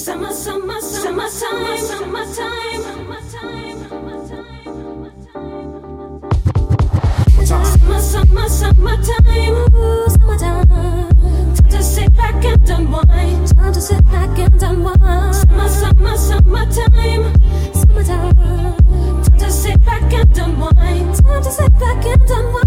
Summer, summer, summertime, summertime, summertime, summer, time, summer, summertime, summertime. Time to sit back and unwind. Time to sit back and unwind. Summer, summer, summertime, summertime. Time to sit back and unwind. Time to sit back and unwind.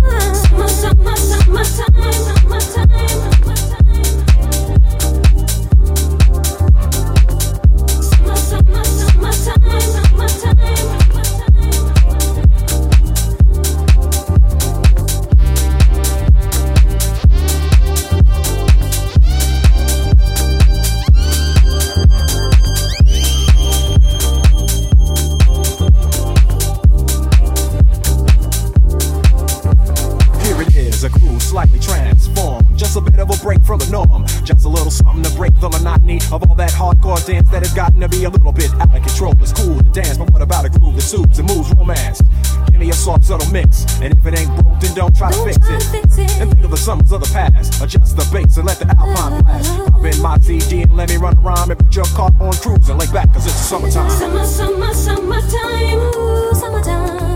A groove slightly transformed. Just a bit of a break from the norm. Just a little something to break the monotony of all that hardcore dance that has gotten to be a little bit out of control. It's cool to dance, but what about a groove that soothes and moves romance? Give me a soft, subtle mix. And if it ain't broke, then don't try to Don't fix try it. to fix it. And think of the summers of the past. Adjust the bass and let the alpine blast. Pop in my CD and let me run around and put your car on cruise and lay back, cause it's summertime. Summer, summer, summertime, ooh, summertime.